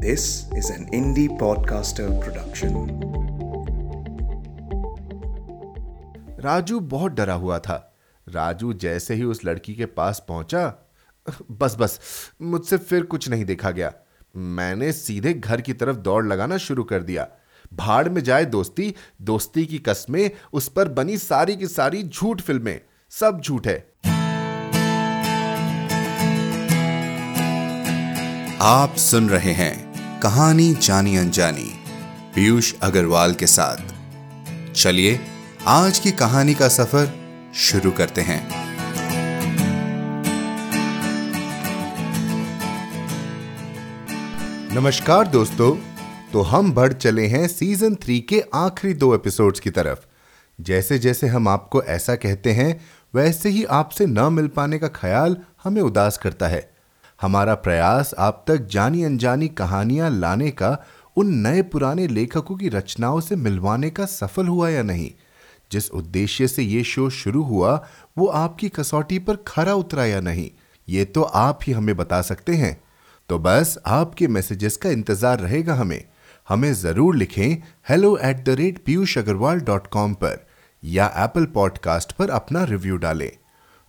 This is an indie podcaster production. Raju बहुत डरा हुआ था। राजू जैसे ही उस लड़की के पास पहुँचा बस बस मुझसे फिर कुछ नहीं देखा गया। मैंने सीधे घर की तरफ़ दौड़ लगाना शुरू कर दिया। भाड़ में जाए दोस्ती दोस्ती की कस्में उस पर बनी सारी की सारी झूठ फ़िल्में सब झूठ है। आप सुन रहे हैं कहानी जानी अनजानी। पीयूष अग्रवाल के साथ। चलिए, आज की कहानी का सफ़र शुरू करते हैं। नमस्कार दोस्तों तो हम बढ़ चले हैं सीज़न थ्री के आखिरी दो एपिसोड्स की तरफ़। जैसे जैसे हम आपको ऐसा कहते हैं, वैसे ही आपसे न मिल पाने का ख्याल हमें उदास करता है। हमारा प्रयास आप तक जानी अनजानी कहानियाँ लाने का, उन नए पुराने लेखकों की रचनाओं से मिलवाने का सफल हुआ या नहीं? जिस उद्देश्य से ये शो शुरू हुआ, वो आपकी कसौटी पर खरा उतरा या नहीं? ये तो आप ही हमें बता सकते हैं। तो बस आपके मैसेजेस का इंतज़ार रहेगा हमें। हमें ज़रूर लिखें hello at the rate Piyush Agarwal dot com पर, या एप्पल पॉडकास्ट पर अपना रिव्यू डालें।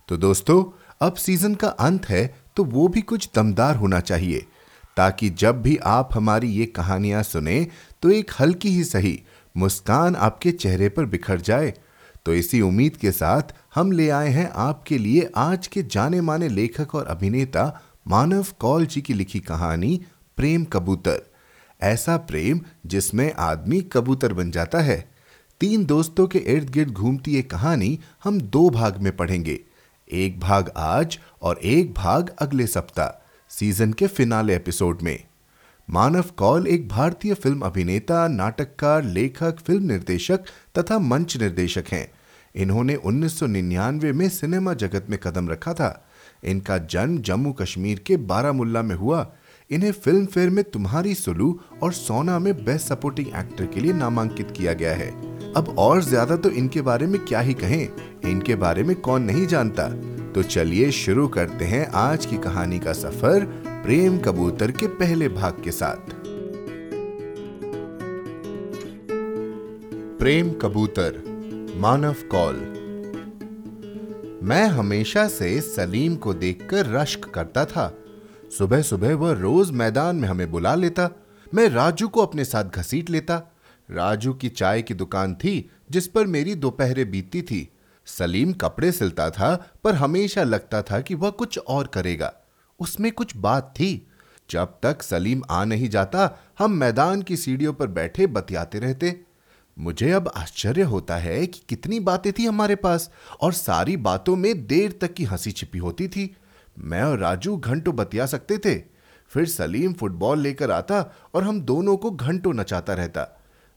तो दोस्तों, अब सीज़न का अंत है तो वो भी कुछ दमदार होना चाहिए, ताकि जब भी आप हमारी ये कहानियाँ सुने तो एक हल्की ही सही मुस्कान आपके चेहरे पर बिखर जाए। तो इसी उम्मीद के साथ हम ले आए हैं आपके लिए आज के जाने माने लेखक और अभिनेता मानव कौल जी की लिखी कहानी, प्रेम कबूतर। ऐसा प्रेम जिसमें आदमी कबूतर बन जाता है। तीन दोस्तों के इर्द गिर्द घूमती ये कहानी हम दो भाग में पढ़ेंगे। एक भाग आज और एक भाग अगले सप्ताह सीज़न के फिनाले एपिसोड में। मानव कौल एक भारतीय फ़िल्म अभिनेता, नाटककार, लेखक फ़िल्म निर्देशक तथा मंच निर्देशक हैं। इन्होंने 1999 में सिनेमा जगत में कदम रखा था। इनका जन्म जम्मू कश्मीर के बारामुल्ला में हुआ इन्हें फ़िल्म फेयर में तुम्हारी सुलू और सोना में बेस्ट सपोर्टिंग एक्टर के लिए नामांकित किया गया है। अब और ज़्यादा तो इनके बारे में क्या ही कहें? इनके बारे में कौन नहीं जानता? तो चलिए शुरू करते हैं आज की कहानी का सफ़र प्रेम कबूतर के पहले भाग के साथ। प्रेम कबूतर मानव कौल मैं हमेशा से सलीम को देखकर रश्क करता था। सुबह सुबह वह रोज मैदान में हमें बुला लेता। मैं राजू को अपने साथ घसीट लेता। राजू की चाय की दुकान थी, जिस पर मेरी दोपहरे बीतती थी। सलीम कपड़े सिलता था, पर हमेशा लगता था कि वह कुछ और करेगा। उसमें कुछ बात थी। जब तक सलीम आ नहीं जाता, हम मैदान की सीढ़ियों पर बैठे बतियाते रहते। मुझे अब आश्चर्य होता है कि कितनी बातें थी हमारे पास, और सारी बातों में देर तक की हँसी छिपी होती थी। मैं और राजू घंटों बतिया सकते थे। फिर सलीम फुटबॉल लेकर आता और हम दोनों को घंटों नचाता रहता।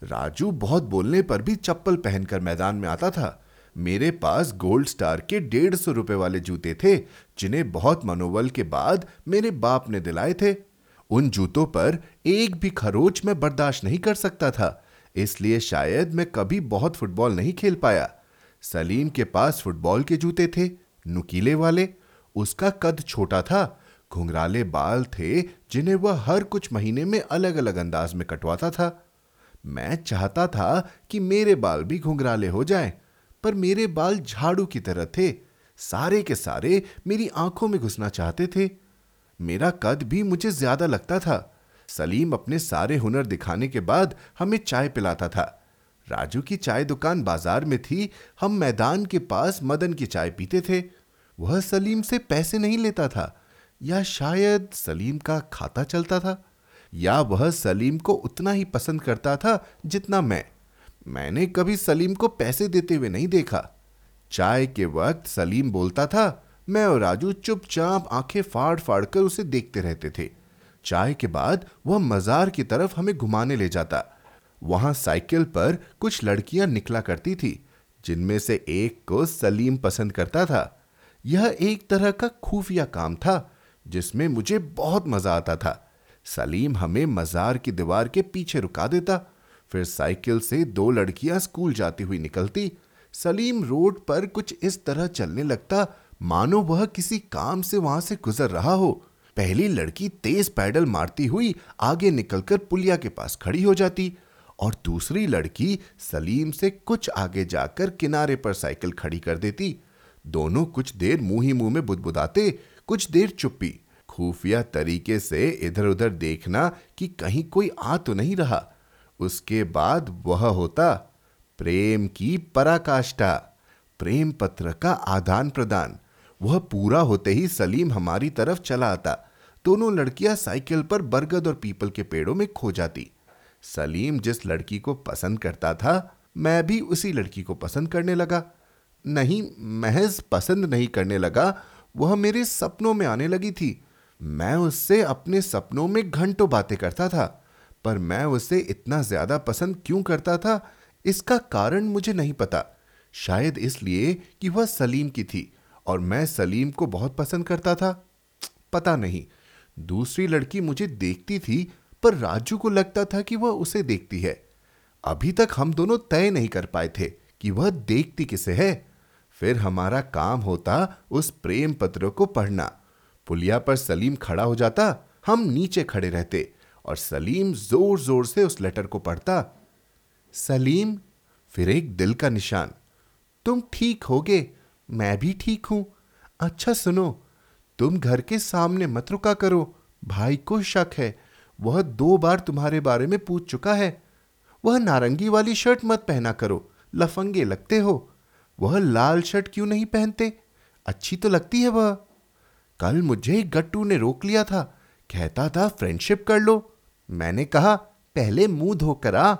राजू बहुत बोलने पर भी चप्पल पहनकर मैदान में आता था। मेरे पास गोल्ड स्टार के डेढ़ सौ रुपए वाले जूते थे, जिन्हें बहुत मनोबल के बाद मेरे बाप ने दिलाए थे। उन जूतों पर एक भी खरोच मैं बर्दाश्त नहीं कर सकता था, इसलिए शायद मैं कभी बहुत फुटबॉल नहीं खेल पाया। सलीम के पास फुटबॉल के जूते थे, नुकीले वाले उसका कद छोटा था। घुंघराले बाल थे जिन्हें वह हर कुछ महीने में अलग अलग अंदाज में कटवाता था। मैं चाहता था कि मेरे बाल भी घुंघराले हो जाएँ, पर मेरे बाल झाड़ू की तरह थे। सारे के सारे मेरी आँखों में घुसना चाहते थे। मेरा कद भी मुझे ज़्यादा लगता था। सलीम अपने सारे हुनर दिखाने के बाद हमें चाय पिलाता था। राजू की चाय दुकान बाज़ार में थी। हम मैदान के पास मदन की चाय पीते थे। वह सलीम से पैसे नहीं लेता था, या शायद सलीम का खाता चलता था, या वह सलीम को उतना ही पसंद करता था जितना मैं। मैंने कभी सलीम को पैसे देते हुए नहीं देखा। चाय के वक्त सलीम बोलता था, मैं और राजू चुपचाप आँखें फाड़ फाड़ कर उसे देखते रहते थे। चाय के बाद वह मजार की तरफ़ हमें घुमाने ले जाता। वहाँ साइकिल पर कुछ लड़कियाँ निकला करती थी, जिनमें से एक को सलीम पसंद करता था। यह एक तरह का खुफिया काम था, जिसमें मुझे बहुत मज़ा आता था। सलीम हमें मजार की दीवार के पीछे रुका देता। फिर साइकिल से दो लड़कियाँ स्कूल जाती हुई निकलती। सलीम रोड पर कुछ इस तरह चलने लगता, मानो वह किसी काम से वहाँ से गुजर रहा हो। पहली लड़की तेज पैडल मारती हुई आगे निकलकर पुलिया के पास खड़ी हो जाती और दूसरी लड़की सलीम से कुछ आगे जाकर किनारे पर साइकिल खड़ी कर देती। दोनों कुछ देर मुँह ही मुँह में बुदबुदाते, कुछ देर चुप्पी। खुफिया तरीके से इधर उधर देखना कि कहीं कोई आ तो नहीं रहा। उसके बाद वह होता, प्रेम की पराकाष्ठा, प्रेम पत्र का आदान प्रदान। वह पूरा होते ही सलीम हमारी तरफ़ चला आता। दोनों लड़कियाँ साइकिल पर बरगद और पीपल के पेड़ों में खो जाती। सलीम जिस लड़की को पसंद करता था, मैं भी उसी लड़की को पसंद करने लगा। नहीं, महज पसंद नहीं करने लगा, वह मेरे सपनों में आने लगी थी। मैं उससे अपने सपनों में घंटों बातें करता था, पर मैं उसे इतना ज़्यादा पसंद क्यों करता था, इसका कारण मुझे नहीं पता। शायद इसलिए कि वह सलीम की थी, और मैं सलीम को बहुत पसंद करता था। पता नहीं, दूसरी लड़की मुझे देखती थी, पर राजू को लगता था कि वह उसे देखती है। अभी तक हम दोनों तय नहीं कर पाए थे कि वह देखती किसे है फिर हमारा काम होता उस प्रेम पत्र को पढ़ना। पुलिया पर सलीम खड़ा हो जाता, हम नीचे खड़े रहते और सलीम ज़ोर ज़ोर से उस लेटर को पढ़ता। सलीम, फिर एक दिल का निशान। तुम ठीक होगे, मैं भी ठीक हूँ। अच्छा सुनो, तुम घर के सामने मत रुका करो। भाई को शक है, वह दो बार तुम्हारे बारे में पूछ चुका है। वह नारंगी वाली शर्ट मत पहना करो, लफंगे लगते हो। वह लाल शर्ट क्यों नहीं पहनते? अच्छी तो लगती है वह। कल मुझे गट्टू ने रोक लिया था। कहता था, फ्रेंडशिप कर लो। मैंने कहा, पहले मुँह धोकर आ।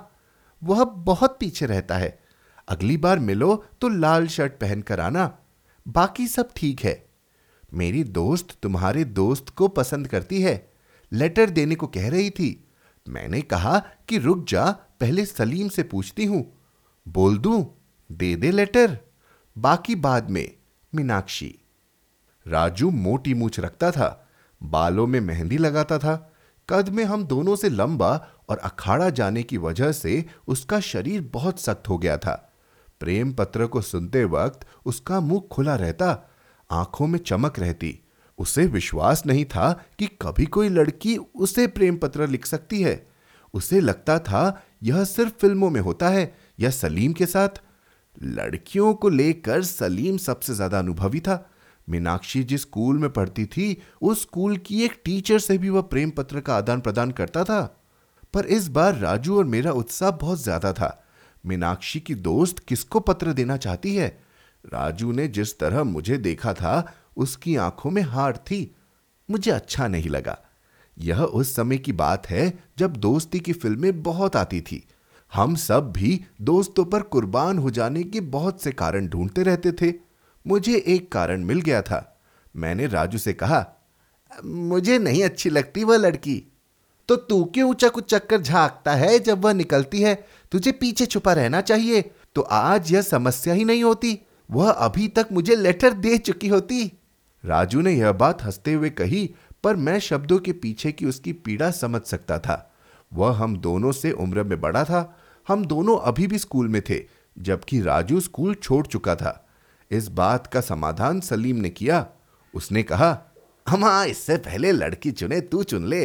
वह बहुत पीछे रहता है। अगली बार मिलो तो लाल शर्ट पहनकर आना। बाकी सब ठीक है। मेरी दोस्त तुम्हारे दोस्त को पसंद करती है। लेटर देने को कह रही थी। मैंने कहा कि रुक जा, पहले सलीम से पूछती हूँ। बोल दूँ? दे दे लेटर। बाकी बाद में मीनाक्षी। राजू मोटी मूछ रखता था, बालों में मेहंदी लगाता था, कद में हम दोनों से लंबा और अखाड़ा जाने की वजह से उसका शरीर बहुत सख्त हो गया था। प्रेम पत्र को सुनते वक्त उसका मुँह खुला रहता, आँखों में चमक रहती। उसे विश्वास नहीं था कि कभी कोई लड़की उसे प्रेम पत्र लिख सकती है। उसे लगता था यह सिर्फ़ फ़िल्मों में होता है या सलीम के साथ। लड़कियों को लेकर सलीम सबसे ज़्यादा अनुभवी था। मीनाक्षी जिस स्कूल में पढ़ती थी, उस स्कूल की एक टीचर से भी वह प्रेम पत्र का आदान प्रदान करता था। पर इस बार राजू और मेरा उत्साह बहुत ज़्यादा था। मीनाक्षी की दोस्त किसको पत्र देना चाहती है? राजू ने जिस तरह मुझे देखा था, उसकी आँखों में हार थी। मुझे अच्छा नहीं लगा। यह उस समय की बात है जब दोस्ती की फ़िल्में बहुत आती थी। हम सब भी दोस्तों पर कुर्बान हो जाने के बहुत से कारण ढूंढते रहते थे। मुझे एक कारण मिल गया था। मैंने राजू से कहा, मुझे नहीं अच्छी लगती वह लड़की। तो तू क्यों ऊँचा कुछ चक्कर झांकता है जब वह निकलती है? तुझे पीछे छुपा रहना चाहिए। तो आज यह समस्या ही नहीं होती। वह अभी तक मुझे लेटर दे चुकी होती। राजू ने यह बात हँसते हुए कही, पर मैं शब्दों के पीछे की उसकी पीड़ा समझ सकता था। वह हम दोनों से उम्र में बड़ा था हम दोनों अभी भी स्कूल में थे, जबकि राजू स्कूल छोड़ चुका था। इस बात का समाधान सलीम ने किया। उसने कहा हम इससे पहले लड़की चुने, तू चुन ले।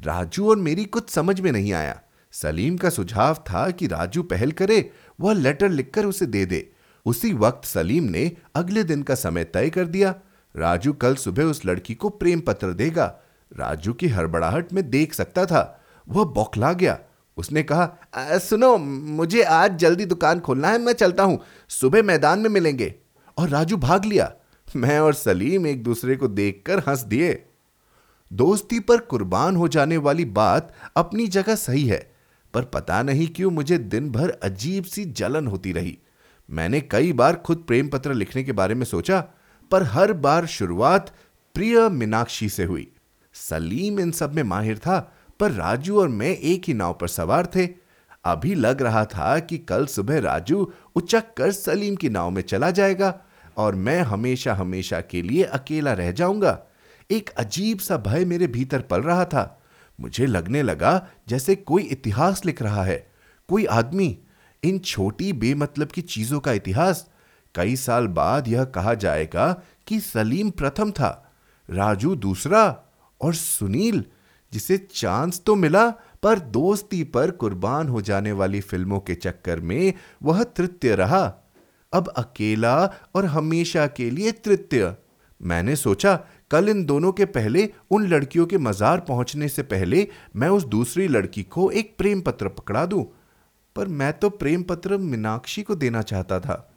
राजू और मेरी कुछ समझ में नहीं आया। सलीम का सुझाव था कि राजू पहल करे, वह लेटर लिखकर उसे दे दे। उसी वक्त सलीम ने अगले दिन का समय तय कर दिया। राजू कल सुबह उस लड़की को प्रेम पत्र देगा। राजू की हड़बड़ाहट में देख सकता था। वह बौखला गया। उसने कहा सुनो, मुझे आज जल्दी दुकान खोलना है, मैं चलता हूँ। सुबह मैदान में मिलेंगे। और राजू भाग लिया। मैं और सलीम एक दूसरे को देखकर हंस दिए। दोस्ती पर कुर्बान हो जाने वाली बात अपनी जगह सही है, पर पता नहीं क्यों मुझे दिन भर अजीब सी जलन होती रही। मैंने कई बार खुद प्रेम पत्र लिखने के बारे में सोचा, पर हर बार शुरुआत प्रिय मीनाक्षी से हुई। सलीम इन सब में माहिर था पर राजू और मैं एक ही नाव पर सवार थे। अभी लग रहा था कि कल सुबह राजू उचक कर सलीम की नाव में चला जाएगा और मैं हमेशा हमेशा के लिए अकेला रह जाऊँगा। एक अजीब सा भय मेरे भीतर पल रहा था। मुझे लगने लगा जैसे कोई इतिहास लिख रहा है। कोई आदमी, इन छोटी बेमतलब की चीज़ों का इतिहास। कई साल बाद यह कहा जाएगा कि सलीम प्रथम था, राजू दूसरा और सुनील जिसे चांस तो मिला, पर दोस्ती पर कुर्बान हो जाने वाली फ़िल्मों के चक्कर में वह तृतीय रहा। अब अकेला और हमेशा के लिए तृतीय। मैंने सोचा, कल इन दोनों के पहले, उन लड़कियों के मजार पहुँचने से पहले, मैं उस दूसरी लड़की को एक प्रेम पत्र पकड़ा दूँ। पर मैं तो प्रेम पत्र मीनाक्षी को देना चाहता था।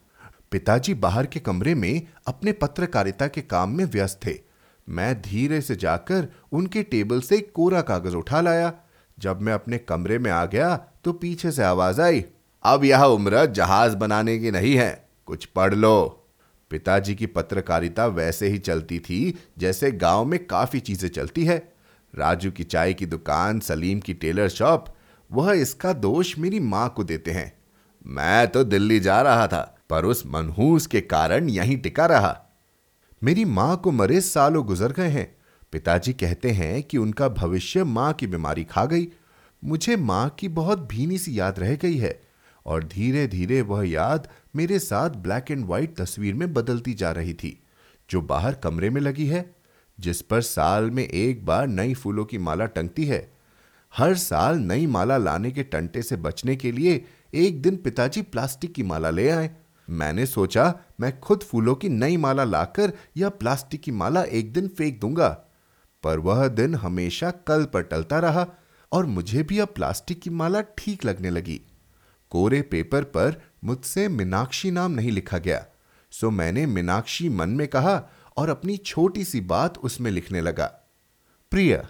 पिताजी बाहर के कमरे में अपने पत्रकारिता के काम में व्यस्त थे। मैं धीरे से जाकर उनके टेबल से एक कोरा कागज़ उठा लाया। जब मैं अपने कमरे में आ गया तो पीछे से आवाज़ आई, अब यह उम्र जहाज़ बनाने की नहीं है, कुछ पढ़ लो। पिताजी की पत्रकारिता वैसे ही चलती थी, जैसे गाँव में काफ़ी चीज़ें चलती है। राजू की चाय की दुकान, सलीम की टेलर शॉप, वह इसका दोष मेरी माँ को देते हैं। मैं तो दिल्ली जा रहा था, पर उस मनहूस के कारण यहीं टिका रहा। मेरी माँ को मरे सालों गुजर गए हैं। पिताजी कहते हैं कि उनका भविष्य माँ की बीमारी खा गई। मुझे माँ की बहुत भीनी सी याद रह गई है और धीरे धीरे वह याद मेरे साथ ब्लैक एंड व्हाइट तस्वीर में बदलती जा रही थी, जो बाहर कमरे में लगी है, जिस पर साल में एक बार नई फूलों की माला टंगती है। हर साल नई माला लाने के टंटे से बचने के लिए एक दिन पिताजी प्लास्टिक की माला ले आए। मैंने सोचा, मैं खुद फूलों की नई माला लाकर यह प्लास्टिक की माला एक दिन फेंक दूँगा। पर वह दिन हमेशा कल पर टलता रहा और मुझे भी अब प्लास्टिक की माला ठीक लगने लगी। कोरे पेपर पर मुझसे मीनाक्षी नाम नहीं लिखा गया। सो मैंने मीनाक्षी मन में कहा और अपनी छोटी सी बात उसमें लिखने लगा। प्रिय,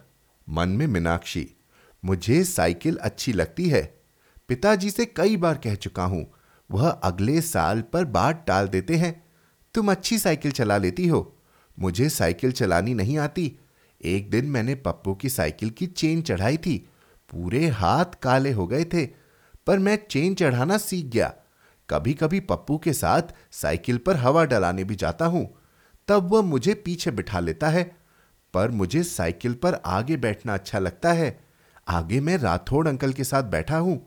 मन में मीनाक्षी, मुझे साइकिल अच्छी लगती है। पिताजी से कई बार कह चुका हूँ वह अगले साल पर बात टाल देते हैं। तुम अच्छी साइकिल चला लेती हो। मुझे साइकिल चलानी नहीं आती। एक दिन मैंने पप्पू की साइकिल की चेन चढ़ाई थी। पूरे हाथ काले हो गए थे, पर मैं चेन चढ़ाना सीख गया। कभी कभी पप्पू के साथ साइकिल पर हवा डलाने भी जाता हूँ। तब वह मुझे पीछे बिठा लेता है, पर मुझे साइकिल पर आगे बैठना अच्छा लगता है। आगे मैं राठौड़ अंकल के साथ बैठा हूँ।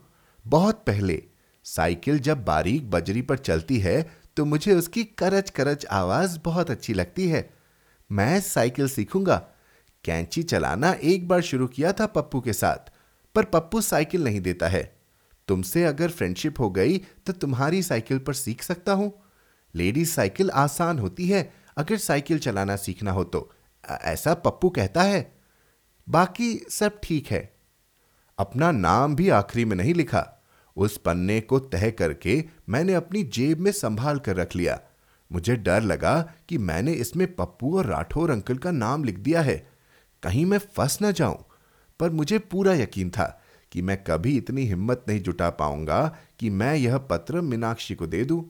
बहुत पहले साइकिल जब बारीक बजरी पर चलती है तो मुझे उसकी करच करच आवाज़ बहुत अच्छी लगती है। मैं साइकिल सीखूँगा। कैंची चलाना एक बार शुरू किया था पप्पू के साथ, पर पप्पू साइकिल नहीं देता है। तुमसे अगर फ्रेंडशिप हो गई तो तुम्हारी साइकिल पर सीख सकता हूँ। लेडीज़ साइकिल आसान होती है, अगर साइकिल चलाना सीखना हो तो। ऐसा पप्पू कहता है। बाकी सब ठीक है। अपना नाम भी आखिरी में नहीं लिखा। उस पन्ने को तह करके मैंने अपनी जेब में संभाल कर रख लिया। मुझे डर लगा कि मैंने इसमें पप्पू और राठौर अंकल का नाम लिख दिया है। कहीं मैं फंस न जाऊँ, पर मुझे पूरा यकीन था कि मैं कभी इतनी हिम्मत नहीं जुटा पाऊँगा कि मैं यह पत्र मीनाक्षी को दे दूँ।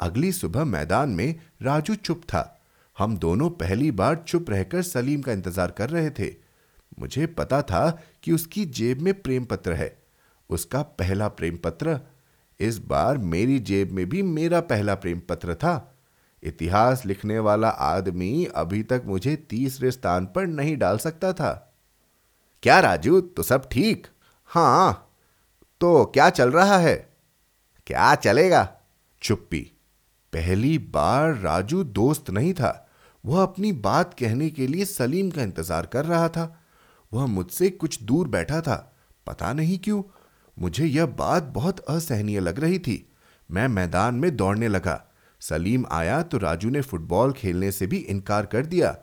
अगली सुबह मैदान में राजू चुप था। हम दोनों पहली बार चुप रहकर सलीम का इंतज़ार कर रहे थे। मुझे पता था कि उसकी जेब में प्रेम पत्र है। उसका पहला प्रेम पत्र इस बार मेरी जेब में भी मेरा पहला प्रेम पत्र था। इतिहास लिखने वाला आदमी अभी तक मुझे तीसरे स्थान पर नहीं डाल सकता था। क्या राजू तो सब ठीक? हाँ। तो क्या चल रहा है? क्या चलेगा? चुप्पी। पहली बार राजू दोस्त नहीं था। वह अपनी बात कहने के लिए सलीम का इंतज़ार कर रहा था। वह मुझसे कुछ दूर बैठा था। पता नहीं क्यों मुझे यह बात बहुत असहनीय लग रही थी। मैं मैदान में दौड़ने लगा। सलीम आया तो राजू ने फुटबॉल खेलने से भी इनकार कर दिया।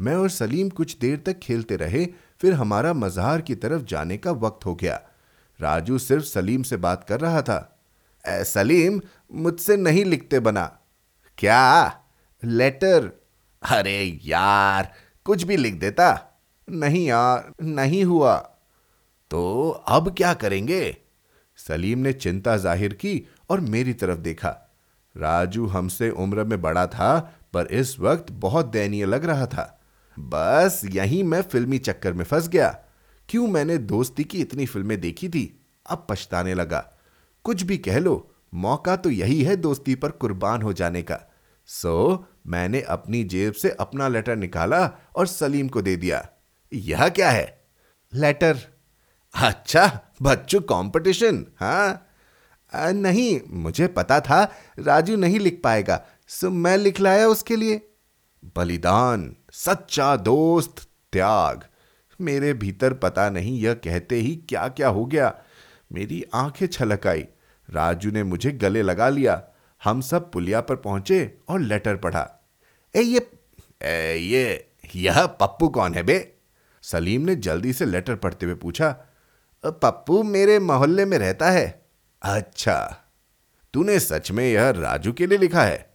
मैं और सलीम कुछ देर तक खेलते रहे फिर हमारा मजहार की तरफ़ जाने का वक्त हो गया। राजू सिर्फ़ सलीम से बात कर रहा था। ए, सलीम मुझसे नहीं लिखते बना। क्या? लेटर? अरे यार कुछ भी लिख देता। नहीं यार नहीं हुआ। तो अब क्या करेंगे? सलीम ने चिंता ज़ाहिर की और मेरी तरफ़ देखा। राजू हमसे उम्र में बड़ा था, पर इस वक्त बहुत दयनीय लग रहा था। बस यहीं मैं फिल्मी चक्कर में फंस गया। क्यों मैंने दोस्ती की इतनी फ़िल्में देखी थी? अब पछताने लगा। कुछ भी कह लो, मौका तो यही है दोस्ती पर कुर्बान हो जाने का। सो, मैंने अपनी जेब से अपना लेटर निकाला और सलीम को दे दिया। यह क्या है? लेटर। अच्छा बच्चू कंपटीशन हाँ। नहीं, मुझे पता था राजू नहीं लिख पाएगा, सो मैं लिख लाया उसके लिए। बलिदान, सच्चा दोस्त, त्याग। मेरे भीतर पता नहीं यह कहते ही क्या क्या हो गया। मेरी आँखें छलक आई, राजू ने मुझे गले लगा लिया। हम सब पुलिया पर पहुँचे और लेटर पढ़ा। ए, ये ए, ये, यह पप्पू कौन है बे? सलीम ने जल्दी से लेटर पढ़ते हुए पूछा पप्पू मेरे मोहल्ले में रहता है। अच्छा तूने सच में यह राजू के लिए लिखा है।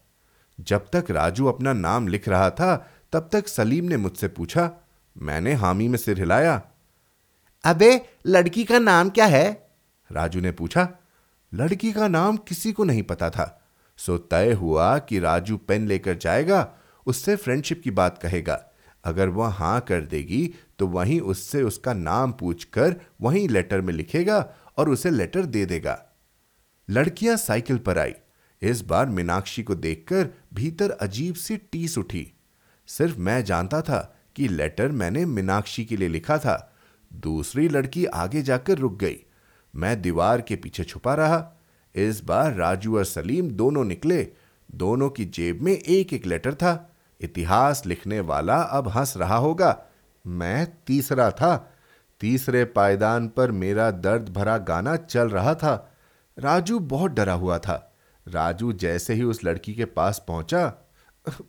जब तक राजू अपना नाम लिख रहा था, तब तक सलीम ने मुझसे पूछा, मैंने हामी में सिर हिलाया। अबे, लड़की का नाम क्या है? राजू ने पूछा, लड़की का नाम किसी को नहीं पता था। सो तय हुआ कि राजू पेन लेकर जाएगा, उससे फ्रेंडशिप की बात कहेगा। अगर वह हाँ कर देगी तो वहीं उससे उसका नाम पूछकर वहीं लेटर में लिखेगा और उसे लेटर दे देगा। लड़कियाँ साइकिल पर आई। इस बार मीनाक्षी को देखकर भीतर अजीब सी टीस उठी। सिर्फ़ मैं जानता था कि लेटर मैंने मीनाक्षी के लिए लिखा था। दूसरी लड़की आगे जाकर रुक गई। मैं दीवार के पीछे छुपा रहा। इस बार राजू और सलीम दोनों निकले। दोनों की जेब में एक एक लेटर था। इतिहास लिखने वाला अब हंस रहा होगा। मैं तीसरा था। तीसरे पायदान पर मेरा दर्द भरा गाना चल रहा था। राजू बहुत डरा हुआ था। राजू जैसे ही उस लड़की के पास पहुँचा,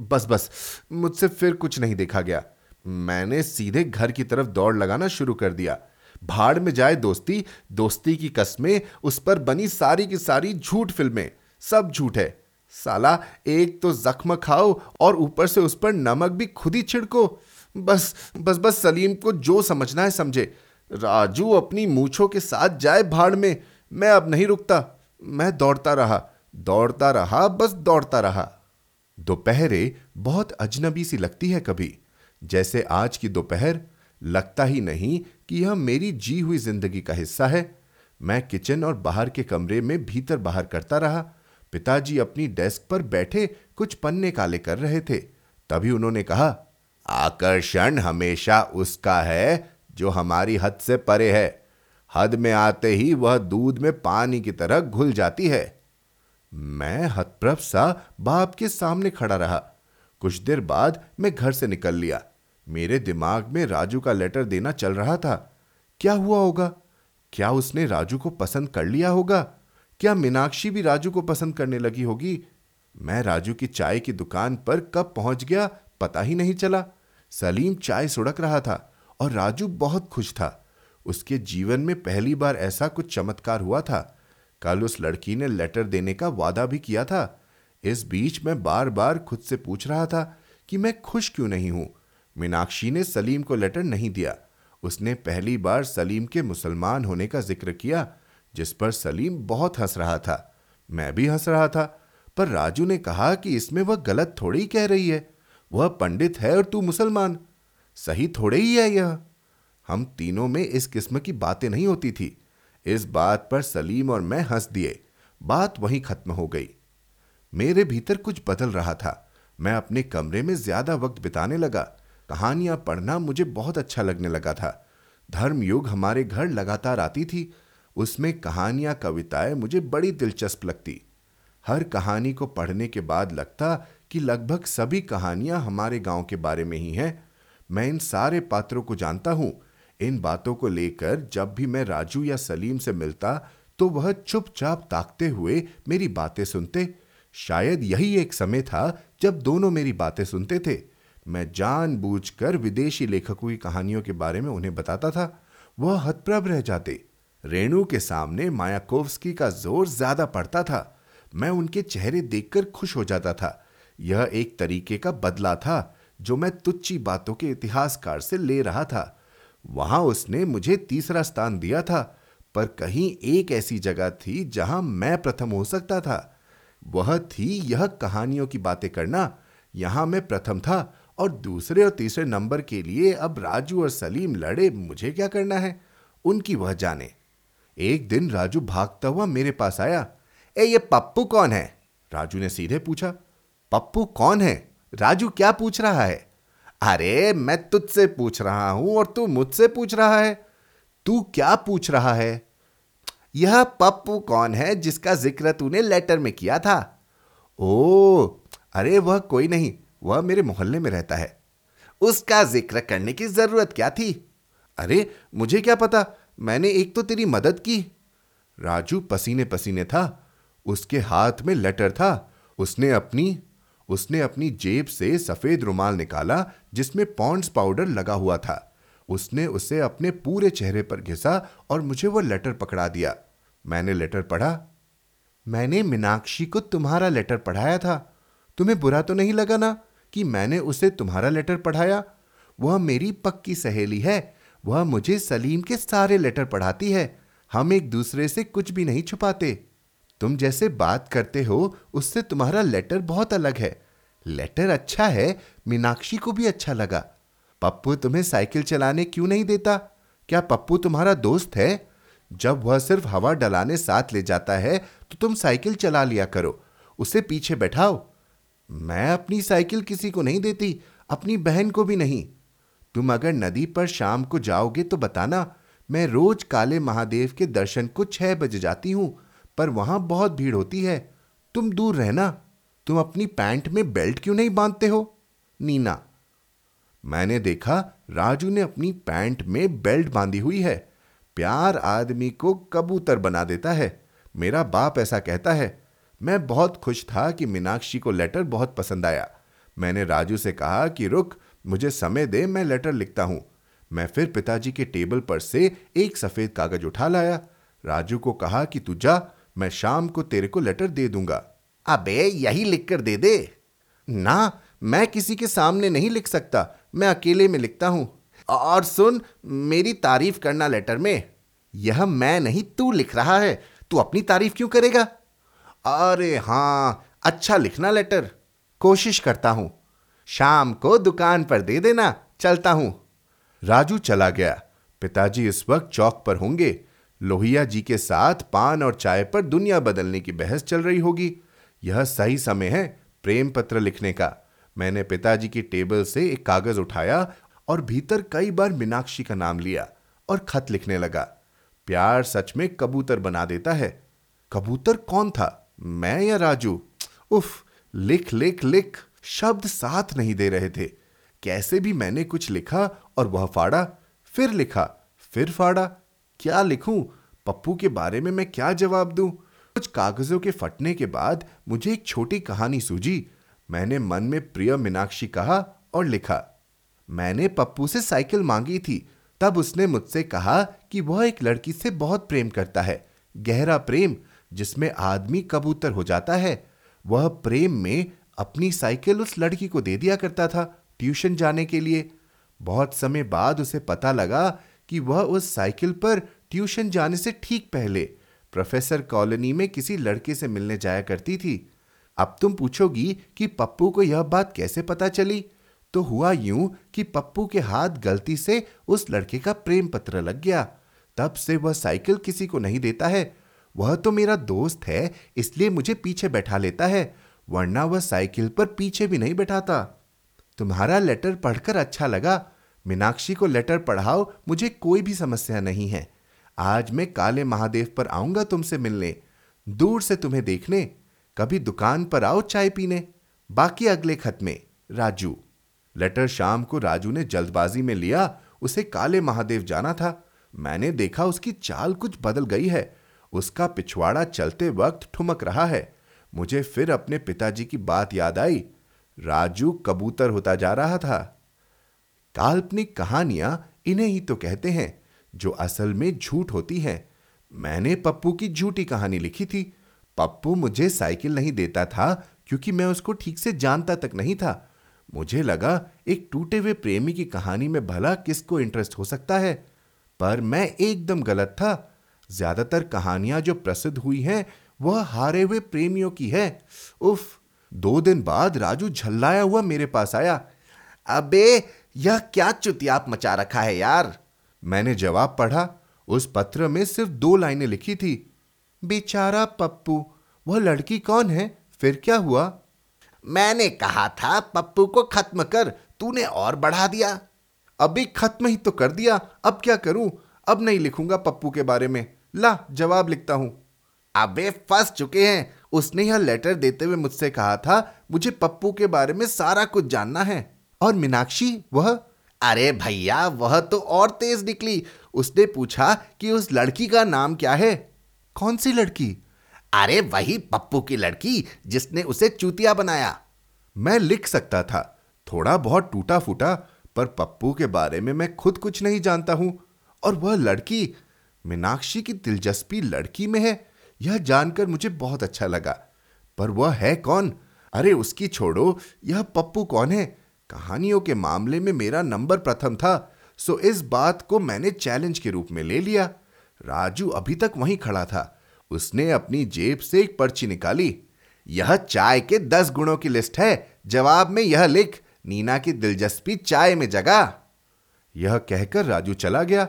बस बस, मुझसे फिर कुछ नहीं देखा गया। मैंने सीधे घर की तरफ़ दौड़ लगाना शुरू कर दिया। भाड़ में जाए दोस्ती दोस्ती की कस्में, उस पर बनी सारी की सारी झूठ फ़िल्में, सब झूठ है। साला, एक तो जख्म खाओ और ऊपर से उस पर नमक भी खुद ही छिड़को। बस बस बस सलीम को जो समझना है समझे। राजू अपनी मूछों के साथ जाए भाड़ में। मैं अब नहीं रुकता, मैं दौड़ता रहा। दौड़ता रहा, बस दौड़ता रहा। दोपहरे बहुत अजनबी सी लगती है कभी। जैसे आज की दोपहर, लगता ही नहीं कि यह मेरी जी हुई ज़िंदगी का हिस्सा है। मैं किचन और बाहर के कमरे में भीतर बाहर करता रहा। पिताजी अपनी डेस्क पर बैठे कुछ पन्ने काले कर रहे थे। तभी उन्होंने कहा, आकर्षण हमेशा उसका है जो हमारी हद से परे है। हद में आते ही वह दूध में पानी की तरह घुल जाती है। मैं हतप्रभ सा बाप के सामने खड़ा रहा। कुछ देर बाद मैं घर से निकल लिया। मेरे दिमाग में राजू का लेटर देना चल रहा था। क्या हुआ होगा? क्या उसने राजू को पसंद कर लिया होगा? क्या मीनाक्षी भी राजू को पसंद करने लगी होगी? मैं राजू की चाय की दुकान पर कब पहुँच गया पता ही नहीं चला। सलीम चाय सुड़क रहा था और राजू बहुत खुश था। उसके जीवन में पहली बार ऐसा कुछ चमत्कार हुआ था। कल उस लड़की ने लेटर देने का वादा भी किया था। इस बीच मैं बार बार खुद से पूछ रहा था कि मैं खुश क्यों नहीं हूँ? मीनाक्षी ने सलीम को लेटर नहीं दिया। उसने पहली बार सलीम के मुसलमान होने का ज़िक्र किया जिस पर सलीम बहुत हंस रहा था। मैं भी हंस रहा था, पर राजू ने कहा कि इसमें वह गलत थोड़ी कह रही है। वह पंडित है और तू मुसलमान। सही थोड़े ही है यह। हम तीनों में इस किस्म की बातें नहीं होती थी। इस बात पर सलीम और मैं हंस दिए। बात वहीं खत्म हो गई। मेरे भीतर कुछ बदल रहा था। मैं अपने कमरे में ज़्यादा वक्त बिताने लगा। कहानियाँ पढ़ना मुझे बहुत अच्छा लगने लगा था। धर्मयुग हमारे घर लगातार आती थी उसमें कहानियाँ, कविताएँ मुझे बड़ी दिलचस्प लगती। हर कहानी को पढ़ने के बाद लगता कि लगभग सभी कहानियाँ हमारे गाँव के बारे में ही हैं। मैं इन सारे पात्रों को जानता हूँ। इन बातों को लेकर जब भी मैं राजू या सलीम से मिलता तो वह चुपचाप ताकते हुए मेरी बातें सुनते। शायद यही एक समय था जब दोनों मेरी बातें सुनते थे। मैं जानबूझकर विदेशी लेखकों की कहानियों के बारे में उन्हें बताता था। वह हतप्रभ रह जाते। रेणु के सामने मायाकोवस्की का ज़ोर ज़्यादा पड़ता था। मैं उनके चेहरे देखकर खुश हो जाता था। यह एक तरीके का बदला था जो मैं तुच्छी बातों के इतिहासकार से ले रहा था। वहाँ उसने मुझे तीसरा स्थान दिया था, पर कहीं एक ऐसी जगह थी जहाँ मैं प्रथम हो सकता था। वह थी यह कहानियों की बातें करना। यहाँ मैं प्रथम था और दूसरे और तीसरे नंबर के लिए अब राजू और सलीम लड़े मुझे क्या करना है? उनकी वह जाने। एक दिन राजू भागता हुआ मेरे पास आया। ए, ये पप्पू कौन है? राजू ने सीधे पूछा। पप्पू कौन है? राजू क्या पूछ रहा है? अरे, मैं तुझसे पूछ रहा हूँ और तू मुझसे पूछ रहा है। तू क्या पूछ रहा है? यह पप्पू कौन है जिसका ज़िक्र तूने लेटर में किया था? ओ, अरे, वह कोई नहीं, वह मेरे मोहल्ले में रहता है। उसका ज़िक्र करने की ज़रूरत क्या थी? अरे, मुझे क्या पता? मैंने एक तो तेरी मदद की। राजू पसीने पसीने था। उसके हाथ में लेटर था। उसने अपनी उसने अपनी जेब से सफ़ेद रुमाल निकाला, जिसमें पॉन्ड्स पाउडर लगा हुआ था। उसने उसे अपने पूरे चेहरे पर घिसा और मुझे वो लेटर पकड़ा दिया। मैंने लेटर पढ़ा। मैंने मीनाक्षी को तुम्हारा लेटर पढ़ाया था। तुम्हें बुरा तो नहीं लगा ना कि मैंने उसे तुम्हारा लेटर पढ़ाया? वह मेरी पक्की सहेली है। वह मुझे सलीम के सारे लेटर पढ़ाती है। हम एक दूसरे से कुछ भी नहीं छुपाते। तुम जैसे बात करते हो, उससे तुम्हारा लेटर बहुत अलग है। लेटर अच्छा है, मीनाक्षी को भी अच्छा लगा। पप्पू तुम्हें साइकिल चलाने क्यों नहीं देता? क्या पप्पू तुम्हारा दोस्त है? जब वह सिर्फ़ हवा डलाने साथ ले जाता है तो तुम साइकिल चला लिया करो। उसे पीछे बैठाओ। मैं अपनी साइकिल किसी को नहीं देती, अपनी बहन को भी नहीं। तुम अगर नदी पर शाम को जाओगे तो बताना, मैं रोज काले महादेव के दर्शन को छह बजे जाती हूँ, पर वहाँ बहुत भीड़ होती है। तुम दूर रहना। तुम अपनी पैंट में बेल्ट क्यों नहीं बांधते हो? नीना। मैंने देखा राजू ने अपनी पैंट में बेल्ट बांधी हुई है। प्यार आदमी को कबूतर बना देता है। मेरा बाप ऐसा कहता है। मैं बहुत खुश था कि मीनाक्षी को लेटर बहुत पसंद आया। मैंने राजू से कहा कि रुक मुझे समय दे, मैं लेटर लिखता हूँ। मैं फिर पिताजी के टेबल पर से एक सफ़ेद कागज़ उठा लाया। राजू को कहा कि, तू जा, मैं शाम को तेरे को लेटर दे दूँगा। अबे, यही लिख कर दे दे? ना, मैं किसी के सामने नहीं लिख सकता। मैं अकेले में लिखता हूँ। और सुन, मेरी तारीफ़ करना लेटर में। यह मैं नहीं, तू लिख रहा है। तू अपनी तारीफ़ क्यों करेगा? अरे हाँ अच्छा लिखना लेटर कोशिश करता हूँ। शाम को दुकान पर दे देना, चलता हूँ। राजू चला गया। पिताजी इस वक्त चौक पर होंगे। लोहिया जी के साथ पान और चाय पर दुनिया बदलने की बहस चल रही होगी। यह सही समय है प्रेम पत्र लिखने का। मैंने पिताजी की टेबल से एक कागज़ उठाया और भीतर कई बार मीनाक्षी का नाम लिया और खत लिखने लगा। प्यार सच में कबूतर बना देता है। कबूतर कौन था, मैं या राजू? उफ, लिख लिख लिख। शब्द साथ नहीं दे रहे थे। कैसे भी मैंने कुछ लिखा और वह फाड़ा, फिर लिखा, फिर फाड़ा। क्या लिखूं? पप्पू के बारे में मैं क्या जवाब दूँ? कुछ कागजों के फटने के बाद मुझे एक छोटी कहानी सूझी। मैंने मन में प्रिय मीनाक्षी कहा और लिखा। मैंने पप्पू से साइकिल मांगी थी। तब उसने मुझसे कहा कि वह एक लड़की से बहुत प्रेम करता है, गहरा प्रेम, जिसमें आदमी कबूतर हो जाता है। वह प्रेम में अपनी साइकिल उस लड़की को दे दिया करता था ट्यूशन जाने के लिए। बहुत समय बाद उसे पता लगा कि वह उस साइकिल पर ट्यूशन जाने से ठीक पहले प्रोफेसर कॉलोनी में किसी लड़के से मिलने जाया करती थी। अब तुम पूछोगी कि पप्पू को यह बात कैसे पता चली? तो हुआ यूँ कि पप्पू के हाथ गलती से उस लड़के का प्रेम पत्र लग गया। तब से वह साइकिल किसी को नहीं देता है। वह तो मेरा दोस्त है, इसलिए मुझे पीछे बैठा लेता है। वरना वह साइकिल पर पीछे भी नहीं बैठाता। तुम्हारा लेटर पढ़कर अच्छा लगा। मीनाक्षी को लेटर पढ़ाओ, मुझे कोई भी समस्या नहीं है। आज मैं काले महादेव पर आऊँगा तुमसे मिलने, दूर से तुम्हें देखने। कभी दुकान पर आओ चाय पीने। बाकी अगले खत में, राजू। लेटर शाम को राजू ने जल्दबाजी में लिया। उसे काले महादेव जाना था। मैंने देखा उसकी चाल कुछ बदल गई है। उसका पिछवाड़ा चलते वक्त ठुमक रहा है। मुझे फिर अपने पिताजी की बात याद आई। राजू कबूतर होता जा रहा था। काल्पनिक कहानियाँ इन्हें ही तो कहते हैं, जो असल में झूठ होती हैं। मैंने पप्पू की झूठी कहानी लिखी थी। पप्पू मुझे साइकिल नहीं देता था, क्योंकि मैं उसको ठीक से जानता तक नहीं था। मुझे लगा, एक टूटे हुए प्रेमी की कहानी में भला किसको इंटरेस्ट हो सकता है? पर मैं एकदम गलत था। ज़्यादातर कहानियाँ जो प्रसिद्ध हुई हैं वह हारे हुए प्रेमियों की है। उफ, दो दिन बाद राजू झल्लाया हुआ मेरे पास आया। अबे, यह क्या चुतियाप मचा रखा है यार? मैंने जवाब पढ़ा। उस पत्र में सिर्फ़ दो लाइनें लिखी थी। बेचारा पप्पू, वह लड़की कौन है? फिर क्या हुआ? मैंने कहा था, पप्पू को खत्म कर, तूने और बढ़ा दिया। अभी खत्म ही तो कर दिया, अब क्या करूँ? अब नहीं लिखूँगा पप्पू के बारे में। ला, जवाब लिखता हूँ। अबे फंस चुके हैं। उसने यह लेटर देते हुए मुझसे कहा था, मुझे पप्पू के बारे में सारा कुछ जानना है। और मीनाक्षी, वह, अरे भैया, वह तो और तेज निकली। उसने पूछा कि उस लड़की का नाम क्या है? कौन सी लड़की? अरे वही पप्पू की लड़की जिसने उसे चूतिया बनाया। मैं लिख सकता था। थोड़ा बहुत टूटा फूटा पर पप्पू के बारे में मैं खुद कुछ नहीं जानता हूँ। और वह लड़की, मीनाक्षी की दिलचस्पी लड़की में है। यह जानकर मुझे बहुत अच्छा लगा। पर वह है कौन? अरे, उसकी छोड़ो, यह पप्पू कौन है? कहानियों के मामले में मेरा नंबर प्रथम था, सो इस बात को मैंने चैलेंज के रूप में ले लिया। राजू अभी तक वहीं खड़ा था। उसने अपनी जेब से एक पर्ची निकाली। यह चाय के दस गुणों की लिस्ट है, जवाब में यह लिख, नीना की दिलचस्पी चाय में जगा। यह कहकर राजू चला गया।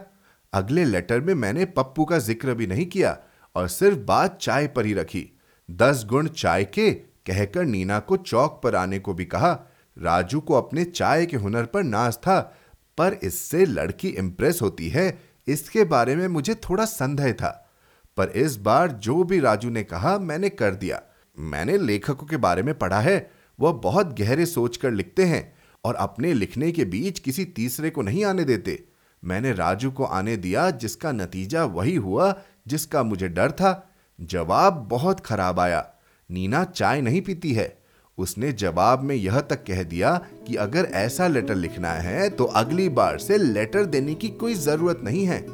अगले लेटर में मैंने पप्पू का ज़िक्र भी नहीं किया। और सिर्फ़ बात चाय पर ही रखी। दस गुण चाय के कहकर नीना को चौक पर आने को भी कहा। राजू को अपने चाय के हुनर पर नाज था, पर इससे लड़की इंप्रेस होती है, इसके बारे में मुझे थोड़ा संदेह था। पर इस बार जो भी राजू ने कहा, मैंने कर दिया। मैंने लेखकों के बारे में पढ़ा है, वह बहुत गहरे सोचकर लिखते हैं और अपने लिखने के बीच किसी तीसरे को नहीं आने देते। मैंने राजू को आने दिया, जिसका नतीजा वही हुआ जिसका मुझे डर था। जवाब बहुत खराब आया। नीना चाय नहीं पीती है। उसने जवाब में यह तक कह दिया कि अगर ऐसा लेटर लिखना है तो अगली बार से लेटर देने की कोई ज़रूरत नहीं है।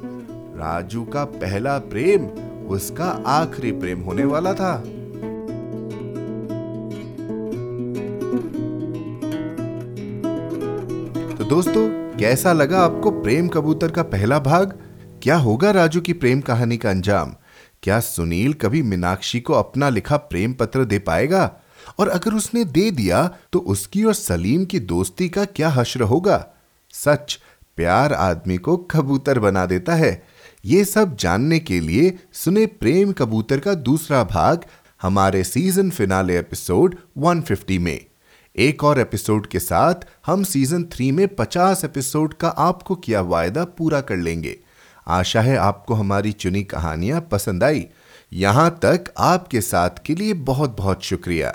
राजू का पहला प्रेम उसका आखिरी प्रेम होने वाला था। तो दोस्तों, कैसा लगा आपको प्रेम कबूतर का पहला भाग? क्या होगा राजू की प्रेम कहानी का अंजाम? क्या सुनील कभी मीनाक्षी को अपना लिखा प्रेम पत्र दे पाएगा? और अगर उसने दे दिया तो उसकी और सलीम की दोस्ती का क्या हश्र होगा? सच, प्यार आदमी को कबूतर बना देता है। ये सब जानने के लिए सुने प्रेम कबूतर का दूसरा भाग, हमारे सीज़न फिनाले एपिसोड 150 में। एक और एपिसोड के साथ हम सीज़न थ्री में 50 एपिसोड का आपको किया वायदा पूरा कर लेंगे। आशा है आपको हमारी चुनी कहानियाँ पसंद आई। यहाँ तक आपके साथ के लिए बहुत बहुत शुक्रिया।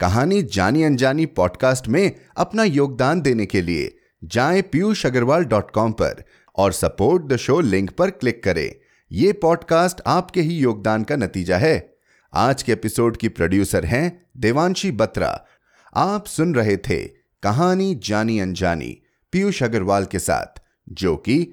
कहानी जानी अनजानी पॉडकास्ट में अपना योगदान देने के लिए जाएँ पीयूष अग्रवाल डॉट कॉम पर और सपोर्ट द शो लिंक पर क्लिक करें। ये पॉडकास्ट आपके ही योगदान का नतीजा है। आज के एपिसोड की प्रोड्यूसर हैं देवांशी बत्रा। आप सुन रहे थे कहानी जानी अनजानी पीयूष अग्रवाल के साथ, जो कि